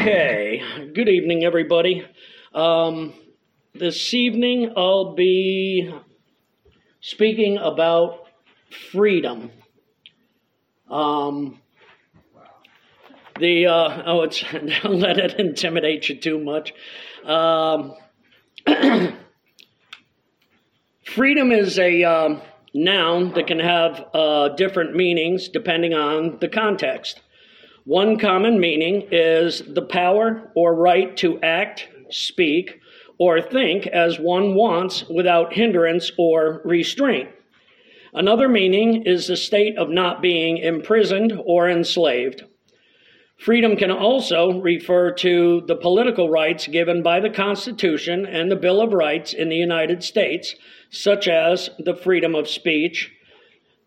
Okay, good evening, everybody. Um, this evening I'll be speaking about freedom. Um, the uh, oh, it's don't let it intimidate you too much. Um, freedom is a um, noun that can have uh, different meanings depending on the context. One common meaning is the power or right to act, speak, or think as one wants without hindrance or restraint. Another meaning is the state of not being imprisoned or enslaved. Freedom can also refer to the political rights given by the Constitution and the Bill of Rights in the United States, such as the freedom of speech,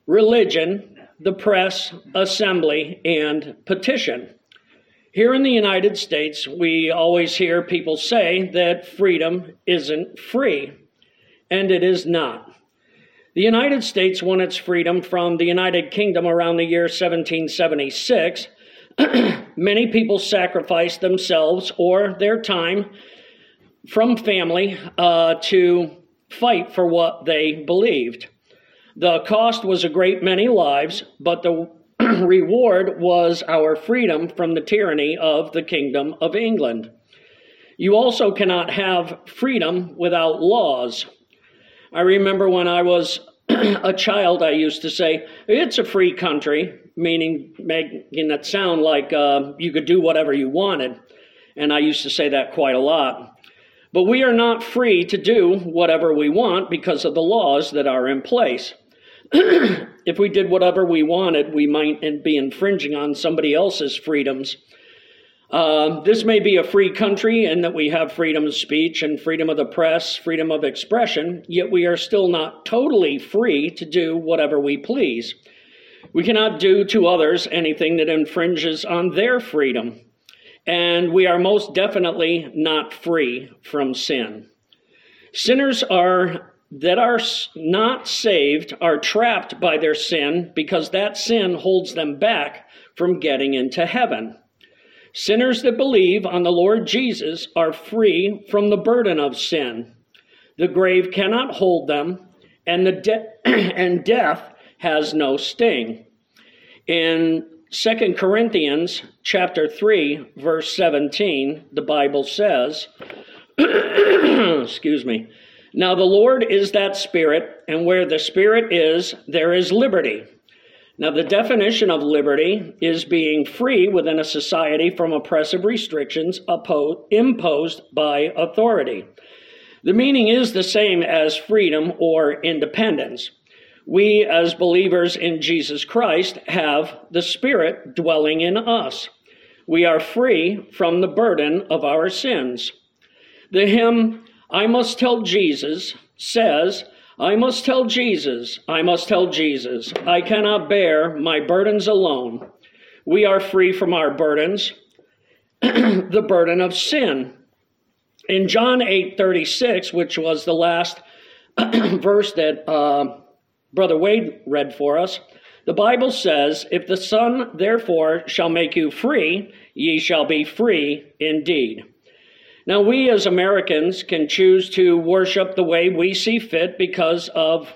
religion, the press, assembly, and petition. Here in the United States, we always hear people say that freedom isn't free, and it is not. The United States won its freedom from the United Kingdom around the year 1776. Many people sacrificed themselves or their time from family uh, to fight for what they believed. The cost was a great many lives, but the reward was our freedom from the tyranny of the Kingdom of England. You also cannot have freedom without laws. I remember when I was a child, I used to say, it's a free country, meaning making it sound like uh, you could do whatever you wanted. And I used to say that quite a lot. But we are not free to do whatever we want because of the laws that are in place. if we did whatever we wanted, we might be infringing on somebody else's freedoms. Uh, this may be a free country in that we have freedom of speech and freedom of the press, freedom of expression, yet we are still not totally free to do whatever we please. We cannot do to others anything that infringes on their freedom, and we are most definitely not free from sin. Sinners are that are not saved are trapped by their sin because that sin holds them back from getting into heaven. Sinners that believe on the Lord Jesus are free from the burden of sin. The grave cannot hold them, and, the de- and death has no sting. In 2 Corinthians chapter 3 verse 17 the Bible says excuse me now, the Lord is that Spirit, and where the Spirit is, there is liberty. Now, the definition of liberty is being free within a society from oppressive restrictions imposed by authority. The meaning is the same as freedom or independence. We, as believers in Jesus Christ, have the Spirit dwelling in us. We are free from the burden of our sins. The hymn, I must tell Jesus says, I must tell Jesus, I must tell Jesus, I cannot bear my burdens alone. We are free from our burdens, the burden of sin. In John 8 36, which was the last verse that uh, Brother Wade read for us, the Bible says, If the Son therefore shall make you free, ye shall be free indeed. Now, we as Americans can choose to worship the way we see fit because of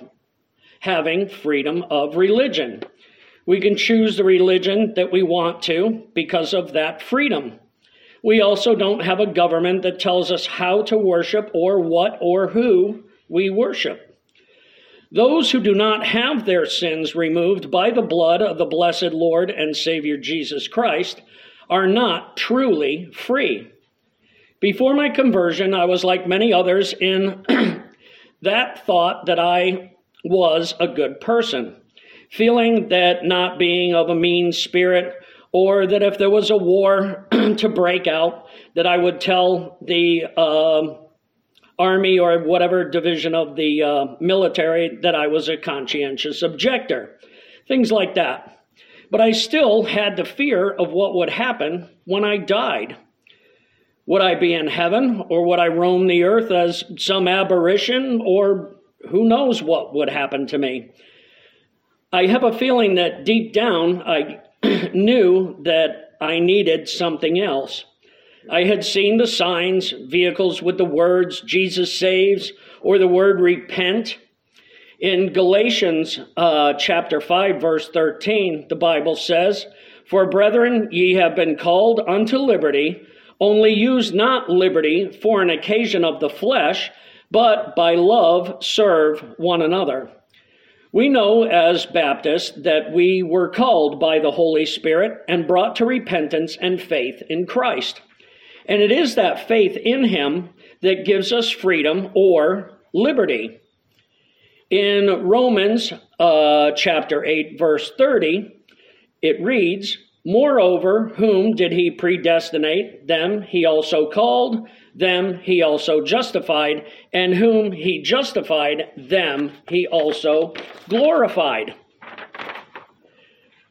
having freedom of religion. We can choose the religion that we want to because of that freedom. We also don't have a government that tells us how to worship or what or who we worship. Those who do not have their sins removed by the blood of the blessed Lord and Savior Jesus Christ are not truly free. Before my conversion, I was like many others in that thought that I was a good person, feeling that not being of a mean spirit, or that if there was a war to break out, that I would tell the uh, army or whatever division of the uh, military that I was a conscientious objector, things like that. But I still had the fear of what would happen when I died. Would I be in heaven or would I roam the earth as some aberration or who knows what would happen to me? I have a feeling that deep down I knew that I needed something else. I had seen the signs, vehicles with the words Jesus saves or the word repent. In Galatians uh, chapter 5, verse 13, the Bible says, For brethren, ye have been called unto liberty, only use not liberty for an occasion of the flesh, but by love serve one another. We know as Baptists that we were called by the Holy Spirit and brought to repentance and faith in Christ. And it is that faith in Him that gives us freedom or liberty. In Romans uh, chapter 8, verse 30, it reads, Moreover, whom did he predestinate? Them he also called, them he also justified, and whom he justified, them he also glorified.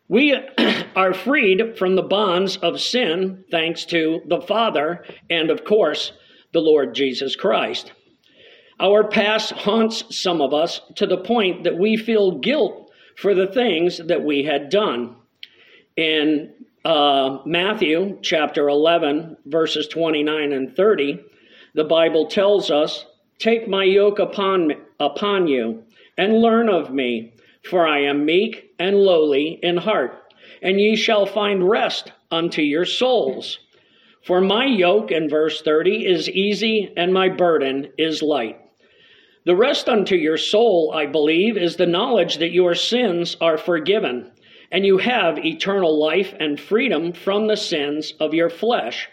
We are freed from the bonds of sin thanks to the Father and, of course, the Lord Jesus Christ. Our past haunts some of us to the point that we feel guilt for the things that we had done. In uh, Matthew chapter 11, verses 29 and 30, the Bible tells us, Take my yoke upon, upon you and learn of me, for I am meek and lowly in heart, and ye shall find rest unto your souls. For my yoke, in verse 30, is easy and my burden is light. The rest unto your soul, I believe, is the knowledge that your sins are forgiven and you have eternal life and freedom from the sins of your flesh.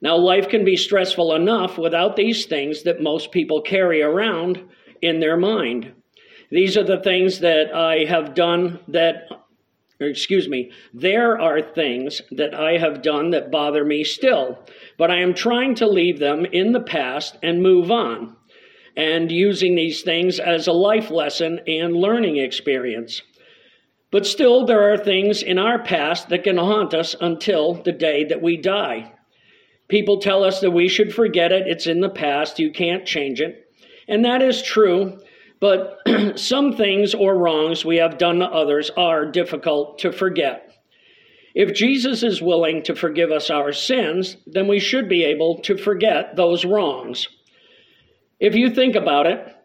Now, life can be stressful enough without these things that most people carry around in their mind. These are the things that I have done that, excuse me, there are things that I have done that bother me still, but I am trying to leave them in the past and move on, and using these things as a life lesson and learning experience. But still, there are things in our past that can haunt us until the day that we die. People tell us that we should forget it, it's in the past, you can't change it. And that is true, but some things or wrongs we have done to others are difficult to forget. If Jesus is willing to forgive us our sins, then we should be able to forget those wrongs. If you think about it,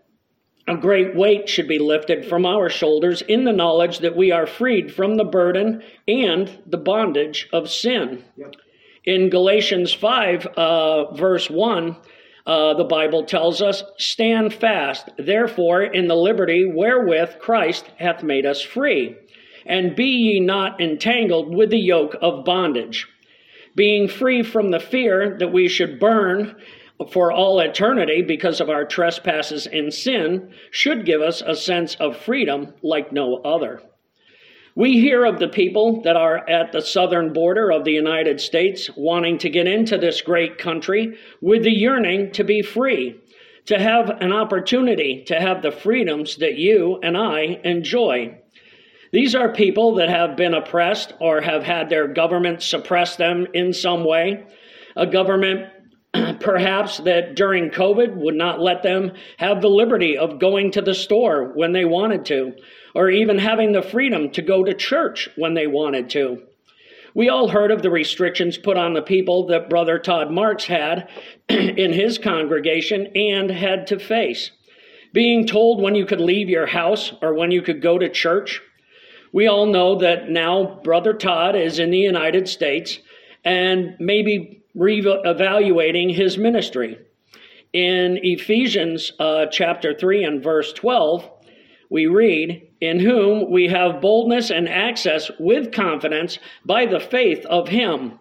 a great weight should be lifted from our shoulders in the knowledge that we are freed from the burden and the bondage of sin. Yep. In Galatians 5, uh, verse 1, uh, the Bible tells us, Stand fast, therefore, in the liberty wherewith Christ hath made us free, and be ye not entangled with the yoke of bondage. Being free from the fear that we should burn for all eternity because of our trespasses and sin should give us a sense of freedom like no other. We hear of the people that are at the southern border of the United States wanting to get into this great country with the yearning to be free, to have an opportunity to have the freedoms that you and I enjoy. These are people that have been oppressed or have had their government suppress them in some way. A government perhaps that during COVID would not let them have the liberty of going to the store when they wanted to, or even having the freedom to go to church when they wanted to. We all heard of the restrictions put on the people that Brother Todd Marks had in his congregation and had to face. Being told when you could leave your house or when you could go to church. We all know that now Brother Todd is in the United States and maybe re-evaluating his ministry. In Ephesians uh, chapter 3 and verse 12, we read, In whom we have boldness and access with confidence by the faith of him.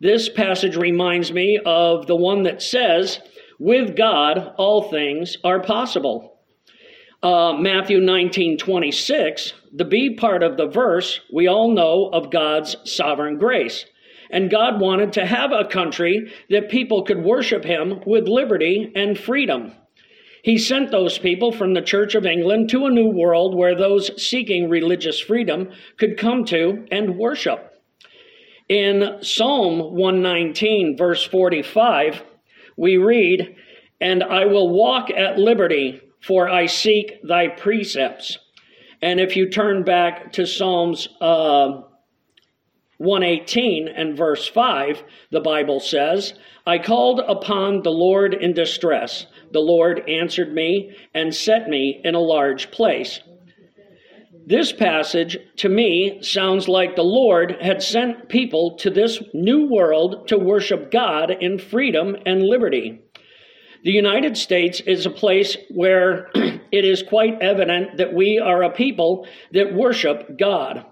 This passage reminds me of the one that says, With God all things are possible. Uh, Matthew 19 26, the B part of the verse, we all know of God's sovereign grace. And God wanted to have a country that people could worship Him with liberty and freedom. He sent those people from the Church of England to a new world where those seeking religious freedom could come to and worship. In Psalm 119, verse 45, we read, And I will walk at liberty, for I seek thy precepts. And if you turn back to Psalms uh, 118 and verse 5, the Bible says, I called upon the Lord in distress. The Lord answered me and set me in a large place. This passage, to me, sounds like the Lord had sent people to this new world to worship God in freedom and liberty. The United States is a place where it is quite evident that we are a people that worship God.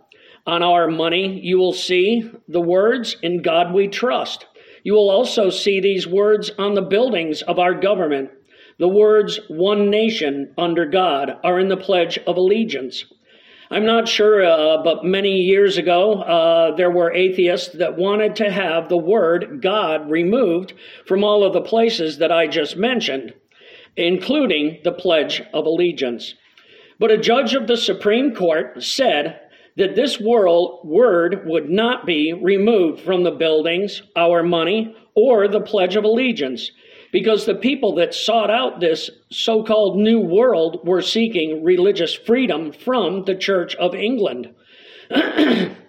On our money, you will see the words, In God we trust. You will also see these words on the buildings of our government. The words, One nation under God, are in the Pledge of Allegiance. I'm not sure, uh, but many years ago, uh, there were atheists that wanted to have the word God removed from all of the places that I just mentioned, including the Pledge of Allegiance. But a judge of the Supreme Court said that this world, word would not be removed from the buildings, our money, or the Pledge of Allegiance because the people that sought out this so called New World were seeking religious freedom from the Church of England.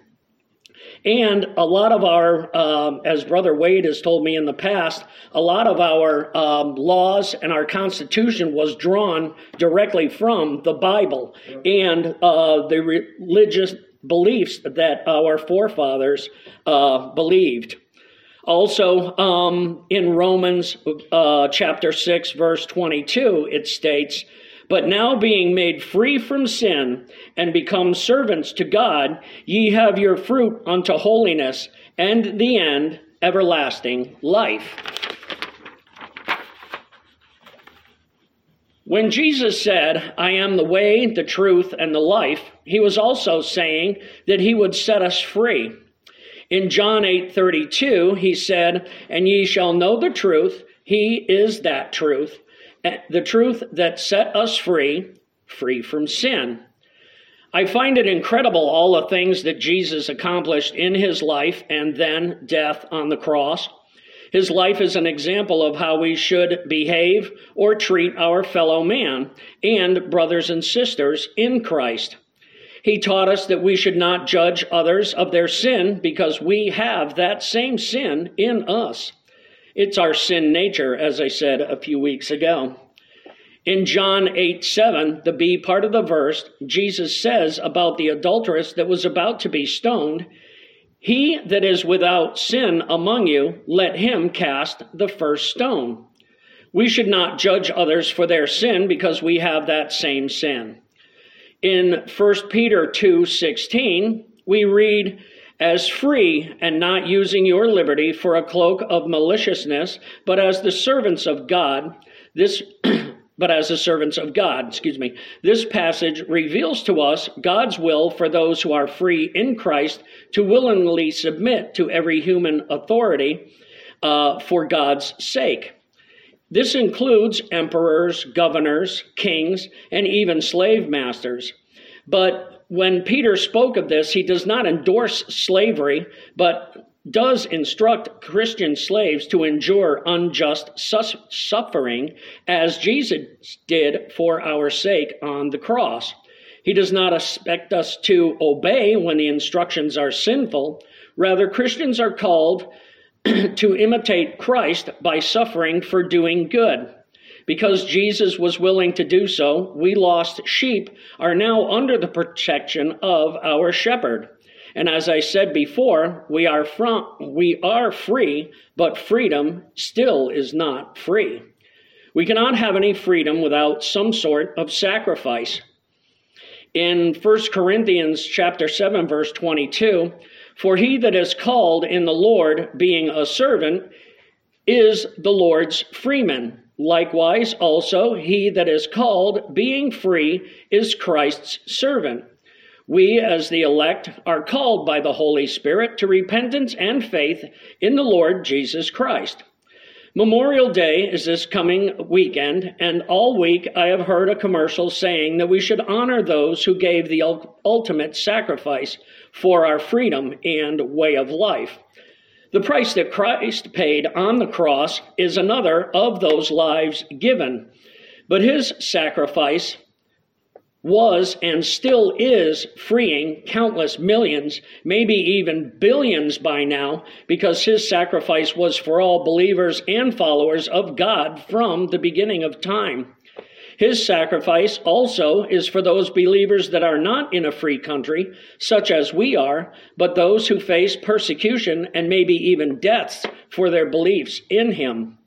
and a lot of our, um, as Brother Wade has told me in the past, a lot of our um, laws and our Constitution was drawn directly from the Bible and uh, the religious beliefs that our forefathers uh, believed. Also, um, in Romans uh, chapter 6, verse 22, it states, But now being made free from sin and become servants to God, ye have your fruit unto holiness, and the end, everlasting life. When Jesus said, I am the way, the truth, and the life, he was also saying that he would set us free. In John 8:32, he said, "And ye shall know the truth, he is that truth, the truth that set us free, free from sin." I find it incredible all the things that Jesus accomplished in his life and then death on the cross. His life is an example of how we should behave or treat our fellow man and brothers and sisters in Christ. He taught us that we should not judge others of their sin because we have that same sin in us. It's our sin nature, as I said a few weeks ago. In John 8 7, the B part of the verse, Jesus says about the adulteress that was about to be stoned, He that is without sin among you, let him cast the first stone. We should not judge others for their sin because we have that same sin. In 1 Peter 2:16, we read, as free and not using your liberty for a cloak of maliciousness, but as the servants of God. This but as the servants of God, excuse me. This passage reveals to us God's will for those who are free in Christ to willingly submit to every human authority uh, for God's sake. This includes emperors, governors, kings, and even slave masters. But when Peter spoke of this, he does not endorse slavery, but does instruct Christian slaves to endure unjust suffering as Jesus did for our sake on the cross. He does not expect us to obey when the instructions are sinful. Rather, Christians are called to imitate Christ by suffering for doing good. Because Jesus was willing to do so, we lost sheep are now under the protection of our shepherd. And as I said before, we are from, we are free, but freedom still is not free. We cannot have any freedom without some sort of sacrifice. In 1 Corinthians chapter 7 verse 22, for he that is called in the Lord, being a servant, is the Lord's freeman. Likewise, also, he that is called, being free, is Christ's servant. We, as the elect, are called by the Holy Spirit to repentance and faith in the Lord Jesus Christ. Memorial Day is this coming weekend, and all week I have heard a commercial saying that we should honor those who gave the ultimate sacrifice for our freedom and way of life. The price that Christ paid on the cross is another of those lives given. But his sacrifice was and still is freeing countless millions, maybe even billions by now, because his sacrifice was for all believers and followers of God from the beginning of time. His sacrifice also is for those believers that are not in a free country, such as we are, but those who face persecution and maybe even deaths for their beliefs in him.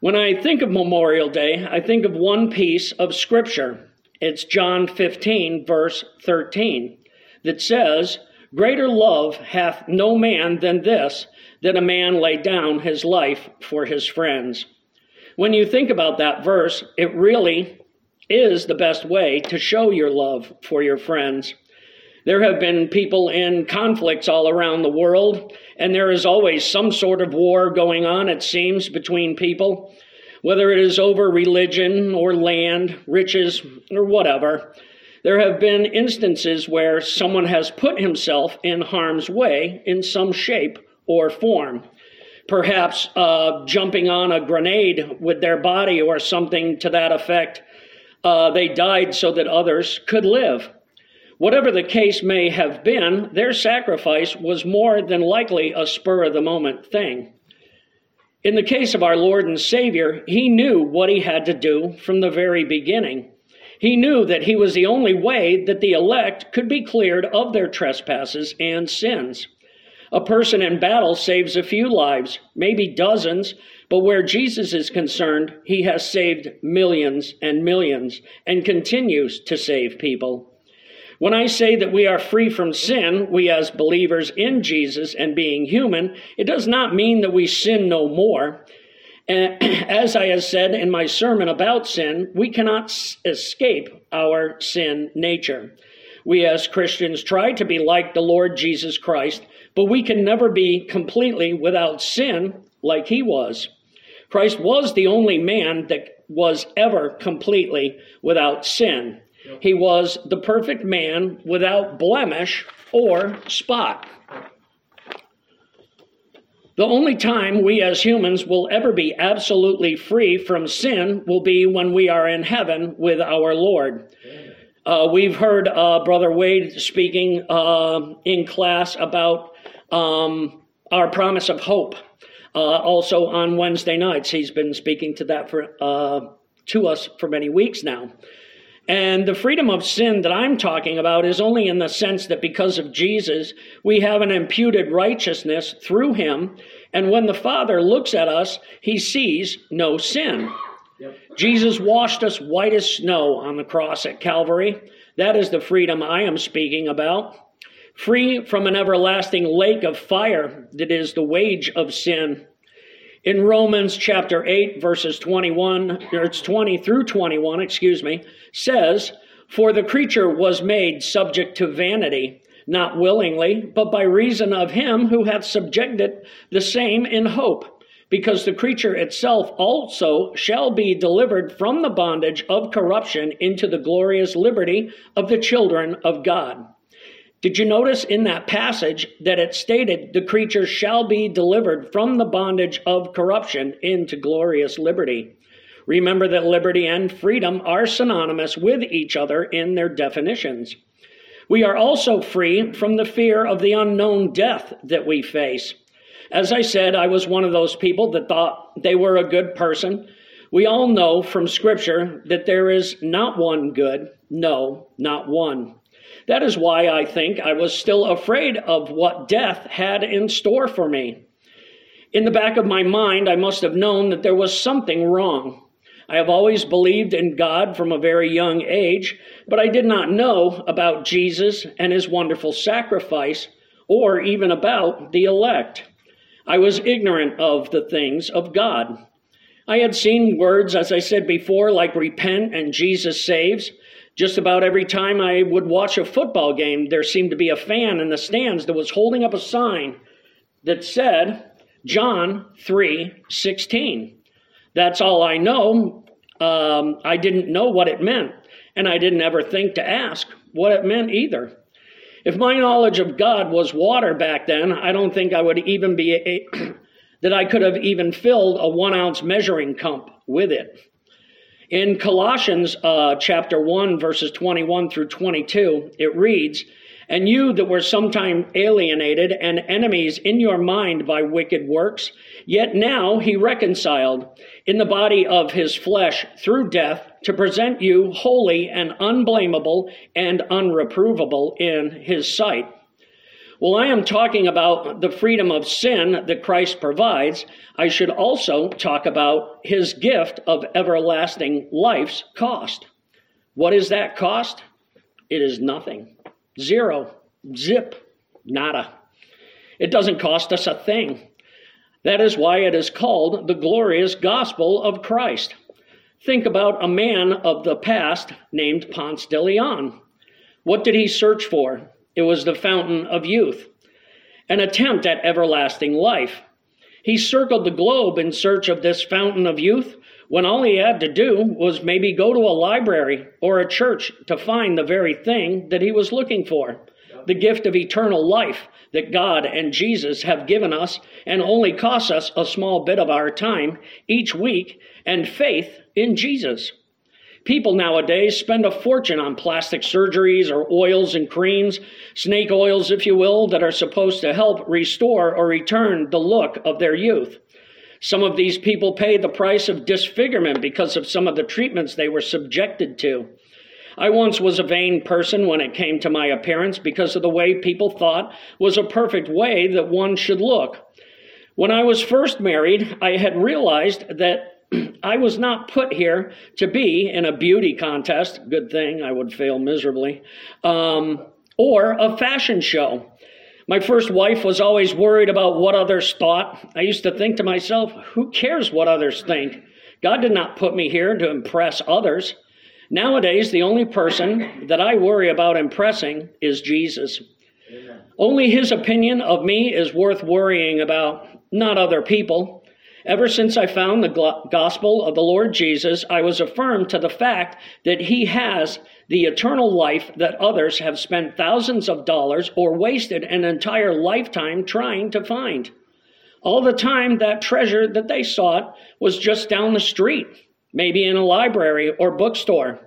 When I think of Memorial Day, I think of one piece of scripture. It's John 15, verse 13, that says, Greater love hath no man than this, that a man lay down his life for his friends. When you think about that verse, it really is the best way to show your love for your friends. There have been people in conflicts all around the world, and there is always some sort of war going on, it seems, between people, whether it is over religion or land, riches, or whatever. There have been instances where someone has put himself in harm's way in some shape or form perhaps uh, jumping on a grenade with their body or something to that effect. Uh, they died so that others could live. Whatever the case may have been, their sacrifice was more than likely a spur of the moment thing. In the case of our Lord and Savior, he knew what he had to do from the very beginning. He knew that he was the only way that the elect could be cleared of their trespasses and sins. A person in battle saves a few lives, maybe dozens, but where Jesus is concerned, he has saved millions and millions and continues to save people. When I say that we are free from sin, we as believers in Jesus and being human, it does not mean that we sin no more. As I have said in my sermon about sin, we cannot escape our sin nature. We as Christians try to be like the Lord Jesus Christ, but we can never be completely without sin like he was. Christ was the only man that was ever completely without sin. He was the perfect man without blemish or spot. The only time we as humans will ever be absolutely free from sin will be when we are in heaven with our Lord. Uh, we've heard uh, Brother Wade speaking uh, in class about um, our promise of hope. Uh, also on Wednesday nights, he's been speaking to that for uh, to us for many weeks now. And the freedom of sin that I'm talking about is only in the sense that because of Jesus, we have an imputed righteousness through him. And when the Father looks at us, he sees no sin. Yep. Jesus washed us white as snow on the cross at Calvary. That is the freedom I am speaking about free from an everlasting lake of fire that is the wage of sin. In Romans chapter 8, verses 21, or it's 20 through 21, excuse me, says, For the creature was made subject to vanity, not willingly, but by reason of him who hath subjected the same in hope, because the creature itself also shall be delivered from the bondage of corruption into the glorious liberty of the children of God. Did you notice in that passage that it stated the creature shall be delivered from the bondage of corruption into glorious liberty? Remember that liberty and freedom are synonymous with each other in their definitions. We are also free from the fear of the unknown death that we face. As I said, I was one of those people that thought they were a good person. We all know from Scripture that there is not one good, no, not one. That is why I think I was still afraid of what death had in store for me. In the back of my mind, I must have known that there was something wrong. I have always believed in God from a very young age, but I did not know about Jesus and his wonderful sacrifice, or even about the elect. I was ignorant of the things of God. I had seen words, as I said before, like repent and Jesus saves, just about every time I would watch a football game, there seemed to be a fan in the stands that was holding up a sign that said John 3 16. That's all I know. Um, I didn't know what it meant, and I didn't ever think to ask what it meant either. If my knowledge of God was water back then, I don't think I would even be a, that I could have even filled a one ounce measuring cup with it. In Colossians uh, chapter 1, verses 21 through 22, it reads, And you that were sometime alienated and enemies in your mind by wicked works, yet now he reconciled in the body of his flesh through death to present you holy and unblameable and unreprovable in his sight. Well, I am talking about the freedom of sin that Christ provides. I should also talk about his gift of everlasting life's cost. What is that cost? It is nothing. Zero. Zip. Nada. It doesn't cost us a thing. That is why it is called the glorious gospel of Christ. Think about a man of the past named Ponce de Leon. What did he search for? It was the fountain of youth, an attempt at everlasting life. He circled the globe in search of this fountain of youth when all he had to do was maybe go to a library or a church to find the very thing that he was looking for the gift of eternal life that God and Jesus have given us and only costs us a small bit of our time each week and faith in Jesus. People nowadays spend a fortune on plastic surgeries or oils and creams, snake oils, if you will, that are supposed to help restore or return the look of their youth. Some of these people pay the price of disfigurement because of some of the treatments they were subjected to. I once was a vain person when it came to my appearance because of the way people thought was a perfect way that one should look. When I was first married, I had realized that I was not put here to be in a beauty contest, good thing I would fail miserably, um, or a fashion show. My first wife was always worried about what others thought. I used to think to myself, who cares what others think? God did not put me here to impress others. Nowadays, the only person that I worry about impressing is Jesus. Amen. Only his opinion of me is worth worrying about, not other people. Ever since I found the gospel of the Lord Jesus, I was affirmed to the fact that he has the eternal life that others have spent thousands of dollars or wasted an entire lifetime trying to find. All the time, that treasure that they sought was just down the street, maybe in a library or bookstore.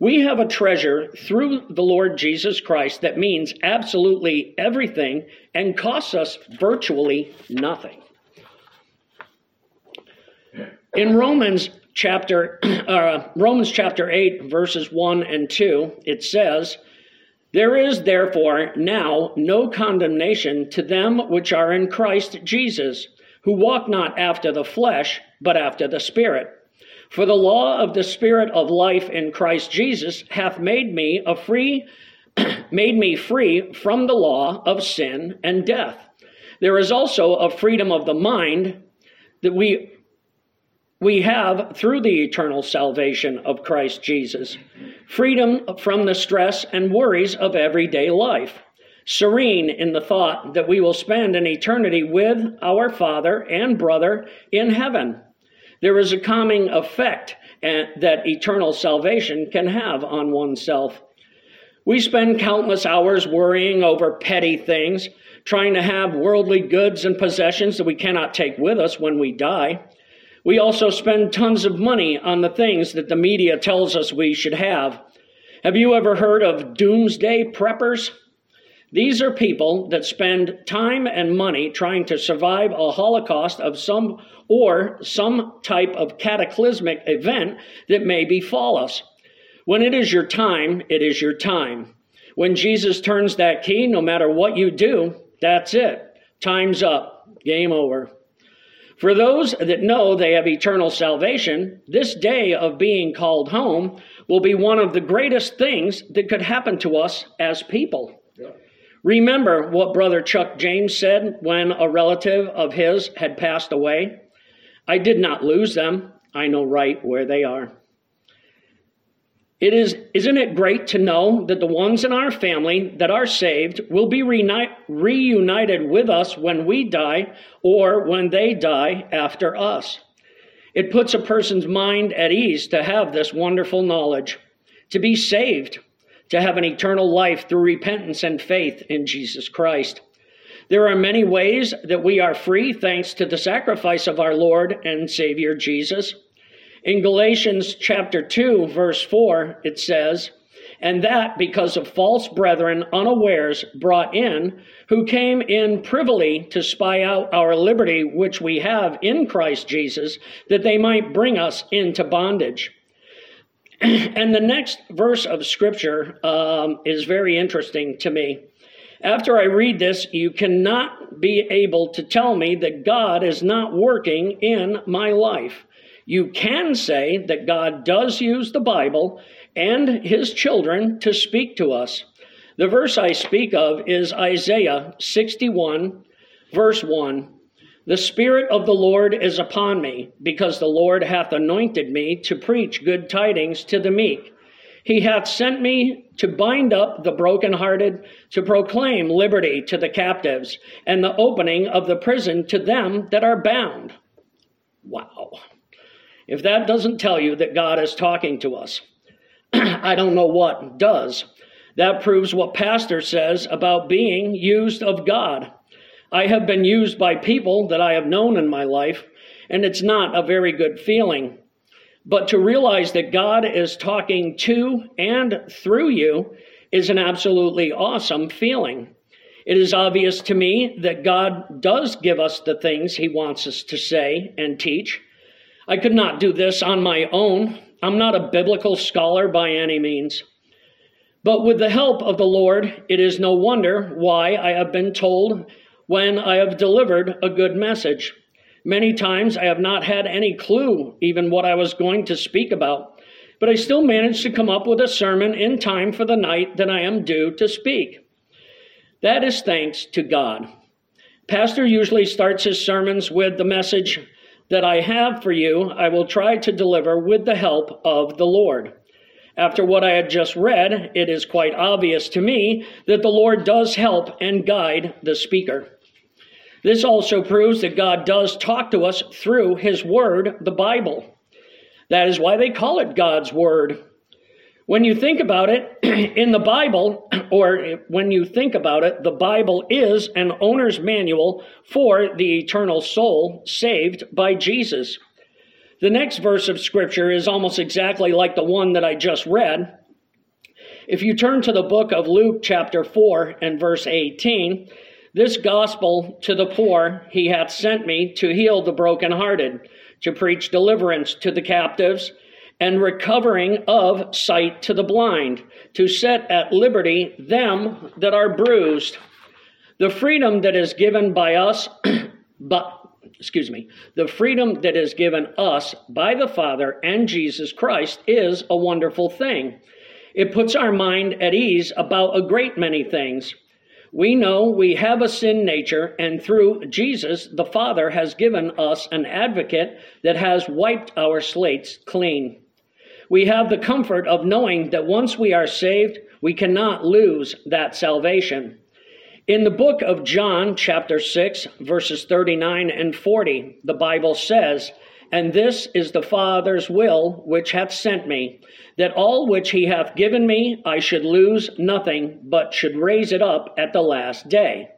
We have a treasure through the Lord Jesus Christ that means absolutely everything and costs us virtually nothing. In Romans chapter uh, Romans chapter 8 verses 1 and 2 it says there is therefore now no condemnation to them which are in Christ Jesus who walk not after the flesh but after the spirit. For the law of the spirit of life in Christ Jesus hath made me a free made me free from the law of sin and death. There is also a freedom of the mind that we we have through the eternal salvation of Christ Jesus freedom from the stress and worries of everyday life, serene in the thought that we will spend an eternity with our Father and brother in heaven. There is a calming effect uh, that eternal salvation can have on oneself. We spend countless hours worrying over petty things, trying to have worldly goods and possessions that we cannot take with us when we die. We also spend tons of money on the things that the media tells us we should have. Have you ever heard of doomsday preppers? These are people that spend time and money trying to survive a holocaust of some or some type of cataclysmic event that may befall us. When it is your time, it is your time. When Jesus turns that key, no matter what you do, that's it. Time's up. Game over. For those that know they have eternal salvation, this day of being called home will be one of the greatest things that could happen to us as people. Yeah. Remember what Brother Chuck James said when a relative of his had passed away? I did not lose them. I know right where they are. It is, isn't it great to know that the ones in our family that are saved will be reuni- reunited with us when we die or when they die after us? It puts a person's mind at ease to have this wonderful knowledge, to be saved, to have an eternal life through repentance and faith in Jesus Christ. There are many ways that we are free thanks to the sacrifice of our Lord and Savior Jesus. In Galatians chapter 2, verse 4, it says, and that because of false brethren unawares brought in, who came in privily to spy out our liberty which we have in Christ Jesus, that they might bring us into bondage. and the next verse of Scripture um, is very interesting to me. After I read this, you cannot be able to tell me that God is not working in my life. You can say that God does use the Bible and his children to speak to us. The verse I speak of is Isaiah 61, verse 1. The Spirit of the Lord is upon me, because the Lord hath anointed me to preach good tidings to the meek. He hath sent me to bind up the brokenhearted, to proclaim liberty to the captives, and the opening of the prison to them that are bound. Wow. If that doesn't tell you that God is talking to us, I don't know what does. That proves what Pastor says about being used of God. I have been used by people that I have known in my life, and it's not a very good feeling. But to realize that God is talking to and through you is an absolutely awesome feeling. It is obvious to me that God does give us the things He wants us to say and teach. I could not do this on my own. I'm not a biblical scholar by any means. But with the help of the Lord, it is no wonder why I have been told when I have delivered a good message. Many times I have not had any clue even what I was going to speak about, but I still managed to come up with a sermon in time for the night that I am due to speak. That is thanks to God. Pastor usually starts his sermons with the message, that I have for you, I will try to deliver with the help of the Lord. After what I had just read, it is quite obvious to me that the Lord does help and guide the speaker. This also proves that God does talk to us through His Word, the Bible. That is why they call it God's Word. When you think about it, in the Bible, or when you think about it, the Bible is an owner's manual for the eternal soul saved by Jesus. The next verse of Scripture is almost exactly like the one that I just read. If you turn to the book of Luke, chapter 4, and verse 18, this gospel to the poor he hath sent me to heal the brokenhearted, to preach deliverance to the captives and recovering of sight to the blind, to set at liberty them that are bruised. The freedom that is given by us, but excuse me, the freedom that is given us by the Father and Jesus Christ is a wonderful thing. It puts our mind at ease about a great many things. We know we have a sin nature, and through Jesus, the Father has given us an advocate that has wiped our slates clean we have the comfort of knowing that once we are saved, we cannot lose that salvation. In the book of John, chapter 6, verses 39 and 40, the Bible says, And this is the Father's will which hath sent me, that all which he hath given me I should lose nothing, but should raise it up at the last day.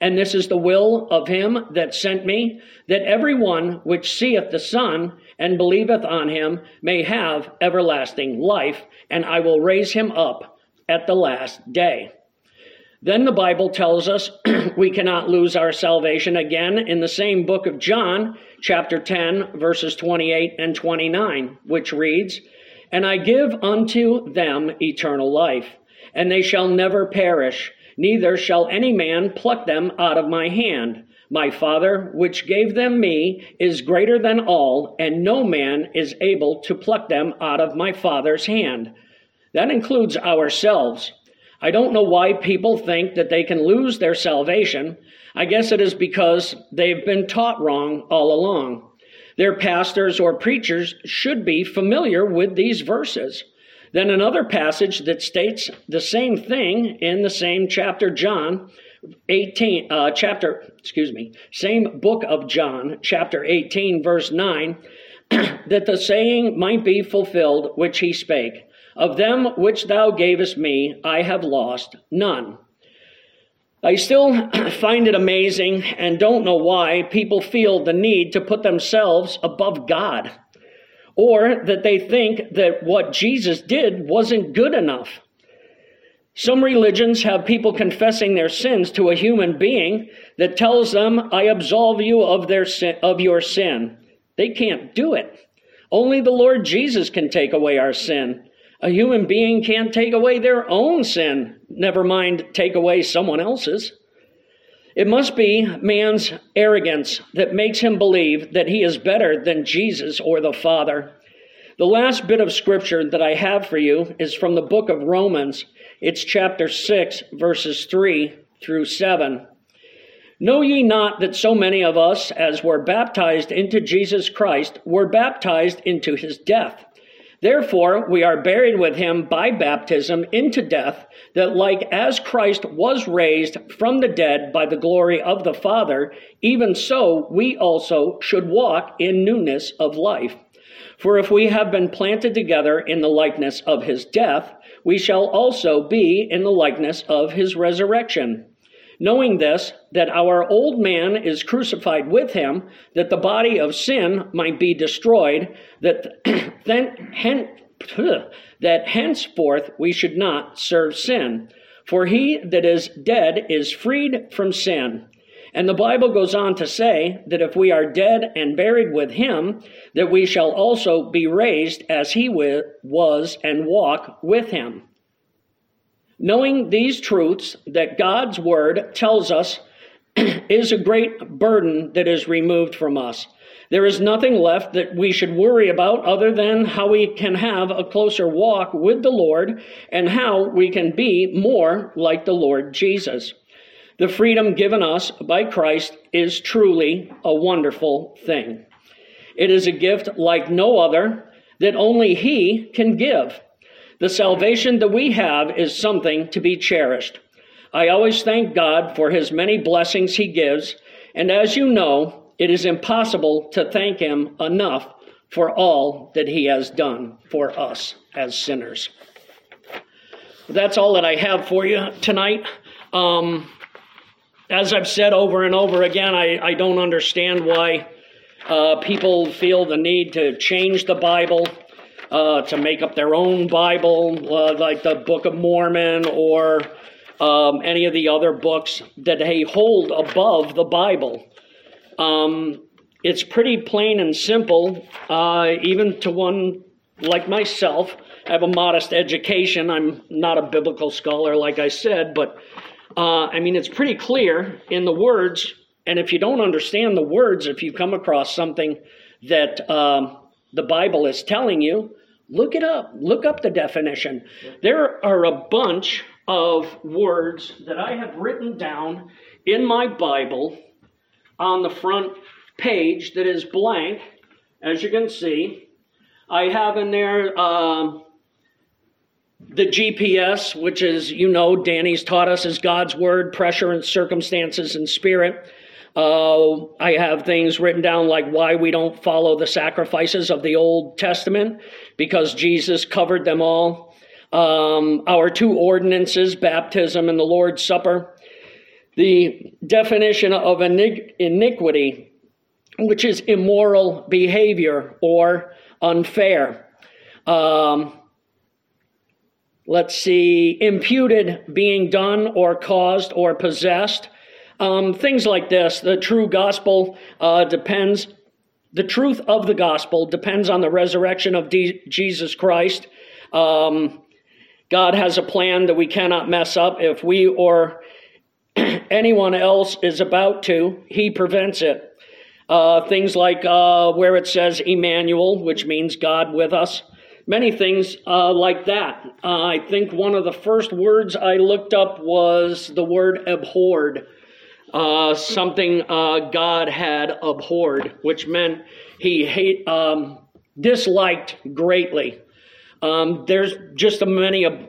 And this is the will of him that sent me, that every one which seeth the Son and believeth on him may have everlasting life, and I will raise him up at the last day. Then the Bible tells us we cannot lose our salvation again in the same book of John, chapter 10, verses 28 and 29, which reads, And I give unto them eternal life, and they shall never perish neither shall any man pluck them out of my hand. My Father, which gave them me, is greater than all, and no man is able to pluck them out of my Father's hand. That includes ourselves. I don't know why people think that they can lose their salvation. I guess it is because they've been taught wrong all along. Their pastors or preachers should be familiar with these verses. Then another passage that states the same thing in the same chapter, John 18, uh, chapter, excuse me, same book of John, chapter 18, verse 9, that the saying might be fulfilled which he spake Of them which thou gavest me, I have lost none. I still find it amazing and don't know why people feel the need to put themselves above God. or that they think that what Jesus did wasn't good enough. Some religions have people confessing their sins to a human being that tells them, I absolve you of, their sin, of your sin. They can't do it. Only the Lord Jesus can take away our sin. A human being can't take away their own sin, never mind take away someone else's. It must be man's arrogance that makes him believe that he is better than Jesus or the Father. The last bit of scripture that I have for you is from the book of Romans. It's chapter 6, verses 3 through 7. Know ye not that so many of us, as were baptized into Jesus Christ, were baptized into his death? Therefore, we are buried with him by baptism into death, that like as Christ was raised from the dead by the glory of the Father, even so we also should walk in newness of life. For if we have been planted together in the likeness of his death, we shall also be in the likeness of his resurrection knowing this, that our old man is crucified with him, that the body of sin might be destroyed, that then hen, that henceforth we should not serve sin. For he that is dead is freed from sin. And the Bible goes on to say that if we are dead and buried with him, that we shall also be raised as he was and walk with him. Knowing these truths that God's word tells us is a great burden that is removed from us. There is nothing left that we should worry about other than how we can have a closer walk with the Lord and how we can be more like the Lord Jesus. The freedom given us by Christ is truly a wonderful thing. It is a gift like no other that only He can give. The salvation that we have is something to be cherished. I always thank God for his many blessings he gives, and as you know, it is impossible to thank him enough for all that he has done for us as sinners. That's all that I have for you tonight. Um, as I've said over and over again, I, I don't understand why uh, people feel the need to change the Bible uh, to make up their own Bible, uh, like the Book of Mormon or um, any of the other books that they hold above the Bible. Um, it's pretty plain and simple, uh, even to one like myself. I have a modest education. I'm not a biblical scholar, like I said, but uh, I mean, it's pretty clear in the words. And if you don't understand the words, if you come across something that um, the Bible is telling you, Look it up. Look up the definition. There are a bunch of words that I have written down in my Bible on the front page that is blank, as you can see. I have in there um, the GPS, which is, you know, Danny's taught us is God's word, pressure and circumstances and spirit. Uh, I have things written down like why we don't follow the sacrifices of the Old Testament because Jesus covered them all. Um, our two ordinances, baptism and the Lord's Supper. The definition of iniquity, which is immoral behavior or unfair. Um, let's see, imputed being done or caused or possessed. Um, things like this. The true gospel uh, depends, the truth of the gospel depends on the resurrection of D- Jesus Christ. Um, God has a plan that we cannot mess up. If we or anyone else is about to, He prevents it. Uh, things like uh, where it says Emmanuel, which means God with us. Many things uh, like that. Uh, I think one of the first words I looked up was the word abhorred uh, something uh, God had abhorred, which meant he hate, um, disliked greatly. Um, there's just a many a,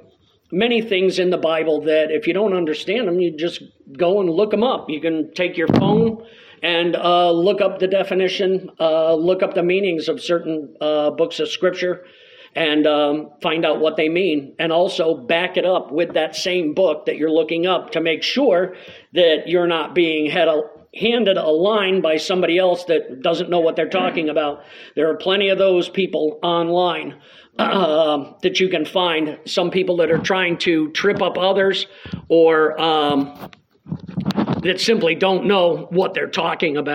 many things in the Bible that if you don't understand them, you just go and look them up. You can take your phone and uh, look up the definition, uh, look up the meanings of certain uh, books of Scripture and um, find out what they mean, and also back it up with that same book that you're looking up to make sure that you're not being handed a line by somebody else that doesn't know what they're talking about. There are plenty of those people online uh, that you can find. Some people that are trying to trip up others or um, that simply don't know what they're talking about.